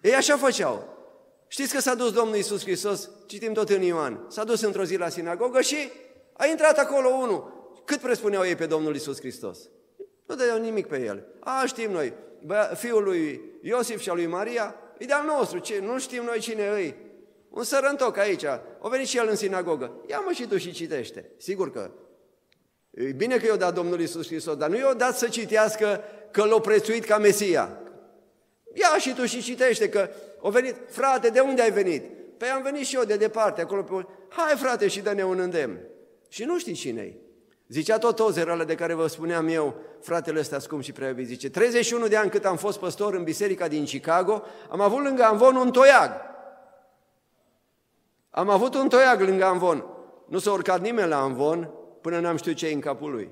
Ei așa făceau. Știți că s-a dus Domnul Iisus Hristos, citim tot în Ioan, s-a dus într-o zi la sinagogă și a intrat acolo unul. Cât presupuneau ei pe Domnul Iisus Hristos? Nu dădeau nimic pe el. A, știm noi, bă, fiul lui Iosif și al lui Maria, e de-al nostru, ce, nu știm noi cine îi. Un sărăntoc aici, a venit și el în sinagogă. Ia mă și tu și citește. Sigur că e bine că i-a dat Domnul Iisus Hristos, dar nu i-a dat să citească că l-a prețuit ca Mesia. Ia și tu și citește că a venit, frate, de unde ai venit? Păi am venit și eu de departe, acolo pe... Hai frate și dă-ne un îndemn. Și nu știi cine Zicea tot ozerul de care vă spuneam eu, fratele ăsta scump și prea iubit, zice, 31 de ani cât am fost păstor în biserica din Chicago, am avut lângă Amvon un toiag. Am avut un toiag lângă Amvon. Nu s-a urcat nimeni la Amvon până n-am știut ce în capul lui.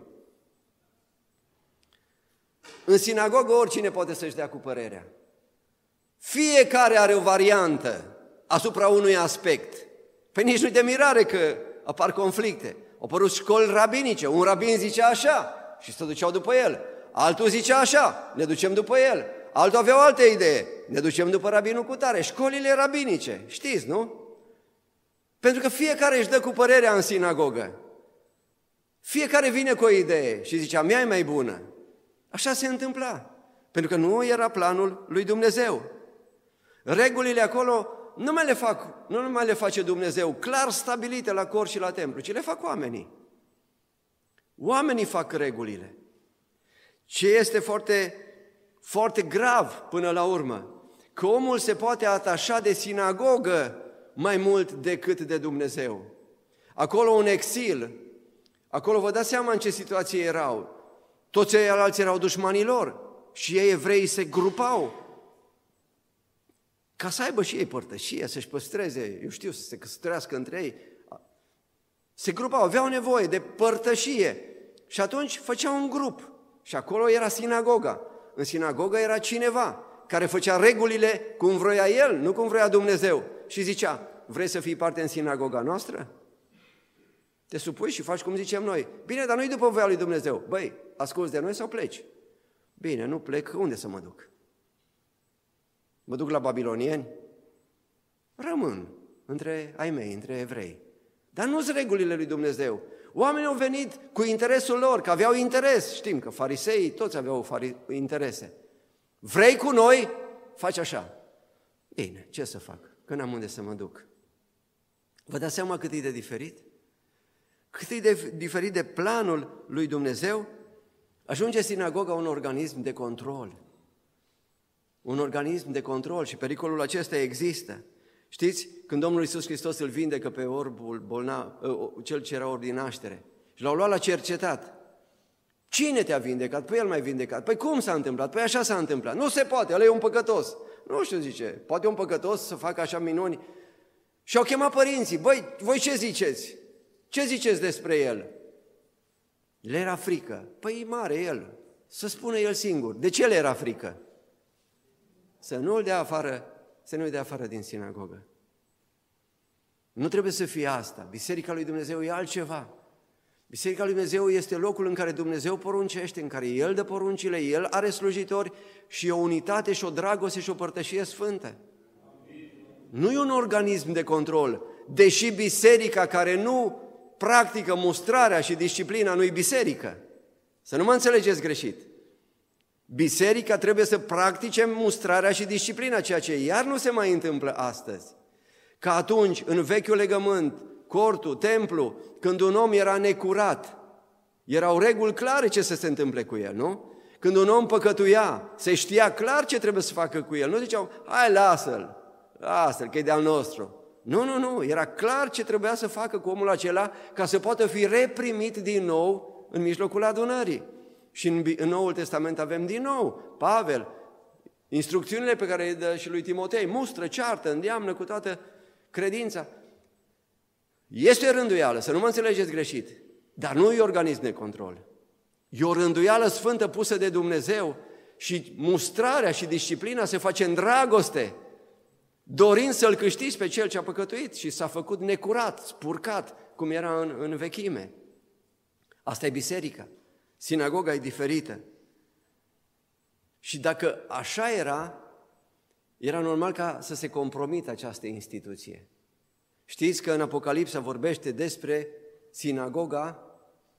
În sinagogă oricine poate să-și dea cu părerea. Fiecare are o variantă asupra unui aspect. Păi nici nu de mirare că apar conflicte. Au apărut școli rabinice. Un rabin zicea așa și se duceau după el. Altul zicea așa, ne ducem după el. Altul avea o altă idee, ne ducem după rabinul cu tare. Școlile rabinice, știți, nu? Pentru că fiecare își dă cu părerea în sinagogă. Fiecare vine cu o idee și zicea, mea e mai bună. Așa se întâmpla. Pentru că nu era planul lui Dumnezeu. Regulile acolo nu mai le, fac, nu mai le face Dumnezeu clar stabilite la cor și la templu, ci le fac oamenii. Oamenii fac regulile. Ce este foarte, foarte grav până la urmă, că omul se poate atașa de sinagogă mai mult decât de Dumnezeu. Acolo un exil, acolo vă dați seama în ce situație erau. Toți ceilalți erau dușmanii lor și ei evrei se grupau ca să aibă și ei părtășie, să-și păstreze, eu știu, să se căsătorească între ei. Se grupau, aveau nevoie de părtășie și atunci făceau un grup și acolo era sinagoga. În sinagoga era cineva care făcea regulile cum vroia el, nu cum vroia Dumnezeu. Și zicea, vrei să fii parte în sinagoga noastră? Te supui și faci cum zicem noi. Bine, dar nu-i după voia lui Dumnezeu. Băi, asculți de noi sau pleci? Bine, nu plec, unde să mă duc? Mă duc la babilonieni? Rămân între ai mei, între evrei. Dar nu sunt regulile lui Dumnezeu. Oamenii au venit cu interesul lor, că aveau interes. Știm că fariseii toți aveau interese. Vrei cu noi? Faci așa. Bine, ce să fac? Că n-am unde să mă duc. Vă dați seama cât e de diferit? Cât e de diferit de planul lui Dumnezeu? Ajunge sinagoga un organism de control. Un organism de control și pericolul acesta există. Știți, când Domnul Iisus Hristos îl vindecă pe orbul bolnav, ă, cel ce era ori din naștere, și l-au luat la cercetat, Cine te-a vindecat? Păi el mai vindecat. Păi cum s-a întâmplat? Păi așa s-a întâmplat. Nu se poate, el e un păcătos. Nu știu, zice, poate un păcătos să facă așa minuni. Și au chemat părinții. Băi, voi ce ziceți? Ce ziceți despre el? Le era frică. Păi e mare el. Să spună el singur. De ce le era frică? Să nu-l dea afară, să nu-l dea afară din sinagogă. Nu trebuie să fie asta. Biserica lui Dumnezeu e altceva. Biserica lui Dumnezeu este locul în care Dumnezeu poruncește, în care El dă poruncile, El are slujitori și o unitate și o dragoste și o părtășie sfântă. Nu e un organism de control, deși biserica care nu practică mustrarea și disciplina nu-i biserică. Să nu mă înțelegeți greșit. Biserica trebuie să practice mustrarea și disciplina, ceea ce iar nu se mai întâmplă astăzi. Ca atunci, în vechiul legământ, cortul, templu, când un om era necurat, erau reguli clare ce să se întâmple cu el, nu? Când un om păcătuia, se știa clar ce trebuie să facă cu el. Nu ziceau, hai lasă-l, lasă-l, că e de-al nostru. Nu, nu, nu, era clar ce trebuia să facă cu omul acela ca să poată fi reprimit din nou în mijlocul adunării. Și în, în Noul Testament avem din nou Pavel, instrucțiunile pe care le dă și lui Timotei, mustră, ceartă, îndeamnă cu toată credința. Este rânduială, să nu mă înțelegeți greșit, dar nu e organism de control. E o rânduială sfântă pusă de Dumnezeu și mustrarea și disciplina se face în dragoste, dorind să-l câștigi pe cel ce a păcătuit și s-a făcut necurat, spurcat, cum era în, în vechime. Asta e biserica. Sinagoga e diferită. Și dacă așa era, era normal ca să se compromită această instituție. Știți că în Apocalipsa vorbește despre sinagoga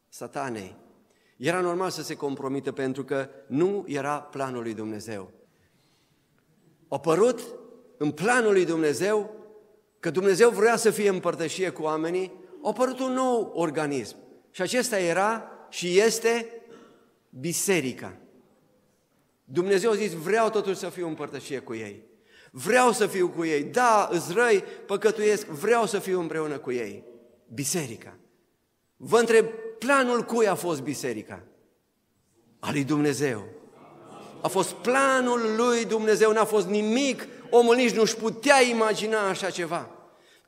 satanei. Era normal să se compromită pentru că nu era planul lui Dumnezeu. A părut în planul lui Dumnezeu că Dumnezeu vrea să fie împărtășie cu oamenii, a apărut un nou organism. Și acesta era și este biserica. Dumnezeu a zis, vreau totuși să fiu împărtășie cu ei. Vreau să fiu cu ei. Da, îți răi, păcătuiesc, vreau să fiu împreună cu ei. Biserica. Vă întreb, planul cui a fost biserica? A lui Dumnezeu. A fost planul lui Dumnezeu, n-a fost nimic, omul nici nu-și putea imagina așa ceva.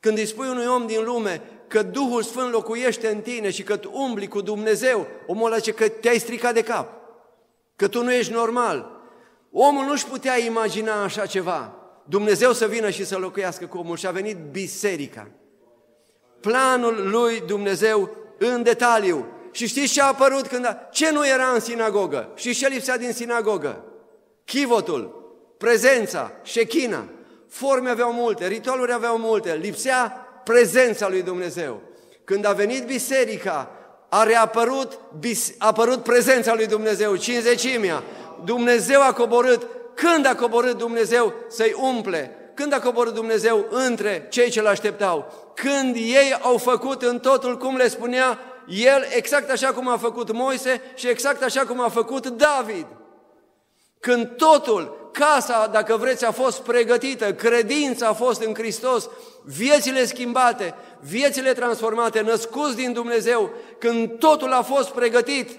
Când îi spui unui om din lume că Duhul Sfânt locuiește în tine și că tu umbli cu Dumnezeu, omul ăla zice că te-ai stricat de cap, că tu nu ești normal. Omul nu-și putea imagina așa ceva. Dumnezeu să vină și să locuiască cu omul și a venit biserica. Planul lui Dumnezeu în detaliu. Și știți ce a apărut când a... Ce nu era în sinagogă? Și ce lipsea din sinagogă? Chivotul, prezența, șechina. Forme aveau multe, ritualuri aveau multe, lipsea prezența lui Dumnezeu. Când a venit biserica, a reapărut a apărut prezența lui Dumnezeu, cinzecimea. Dumnezeu a coborât. Când a coborât Dumnezeu să-i umple? Când a coborât Dumnezeu între cei ce-L așteptau? Când ei au făcut în totul cum le spunea El, exact așa cum a făcut Moise și exact așa cum a făcut David. Când totul, casa, dacă vreți, a fost pregătită, credința a fost în Hristos, viețile schimbate, viețile transformate, născuți din Dumnezeu, când totul a fost pregătit,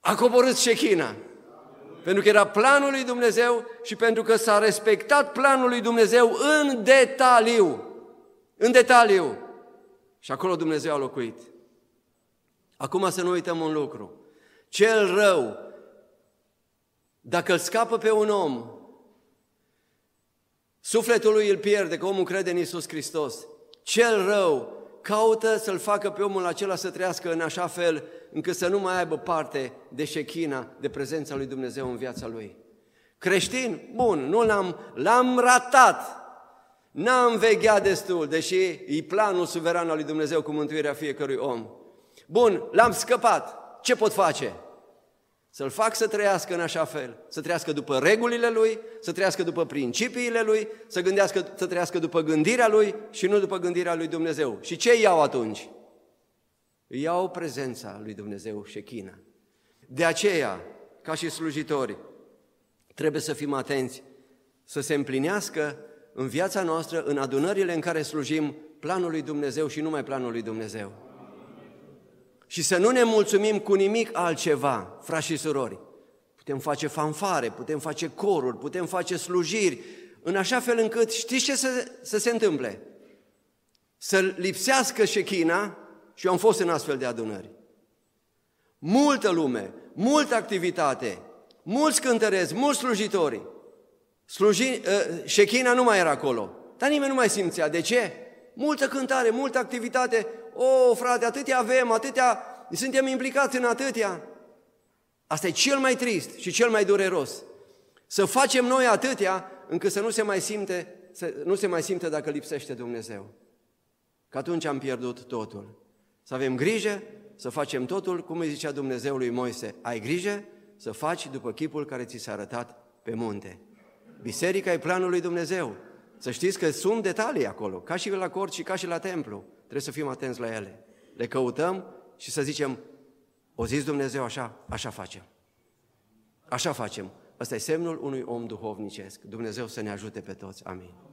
a coborât șechina. Pentru că era planul lui Dumnezeu și pentru că s-a respectat planul lui Dumnezeu în detaliu. În detaliu. Și acolo Dumnezeu a locuit. Acum să nu uităm un lucru. Cel rău, dacă îl scapă pe un om, sufletul lui îl pierde, că omul crede în Isus Hristos. Cel rău caută să-l facă pe omul acela să trăiască în așa fel încât să nu mai aibă parte de șechina, de prezența lui Dumnezeu în viața lui. Creștin? Bun, nu l-am, l-am ratat, n-am vegheat destul, deși e planul suveran al lui Dumnezeu cu mântuirea fiecărui om. Bun, l-am scăpat, ce pot face? Să-l fac să trăiască în așa fel, să trăiască după regulile lui, să trăiască după principiile lui, să, gândească, să trăiască după gândirea lui și nu după gândirea lui Dumnezeu. Și ce iau atunci? Iau prezența lui Dumnezeu, șechina. De aceea, ca și slujitori, trebuie să fim atenți să se împlinească în viața noastră, în adunările în care slujim, planul lui Dumnezeu și numai planul lui Dumnezeu și să nu ne mulțumim cu nimic altceva, frați și surori. Putem face fanfare, putem face coruri, putem face slujiri, în așa fel încât, știți ce să, să se întâmple? Să lipsească șechina, și eu am fost în astfel de adunări. Multă lume, multă activitate, mulți cântărezi, mulți slujitori. Sluji, uh, șechina nu mai era acolo, dar nimeni nu mai simțea. De ce? Multă cântare, multă activitate, o, frate, atâtea avem, atâtea, suntem implicați în atâtea. Asta e cel mai trist și cel mai dureros. Să facem noi atâtea încât să nu se mai simte, să nu se mai simte dacă lipsește Dumnezeu. Că atunci am pierdut totul. Să avem grijă, să facem totul, cum îi zicea Dumnezeu lui Moise, ai grijă să faci după chipul care ți s-a arătat pe munte. Biserica e planul lui Dumnezeu. Să știți că sunt detalii acolo, ca și la cort și ca și la templu. Trebuie să fim atenți la ele. Le căutăm și să zicem, o zis Dumnezeu așa, așa facem. Așa facem. Ăsta e semnul unui om duhovnicesc. Dumnezeu să ne ajute pe toți. Amin.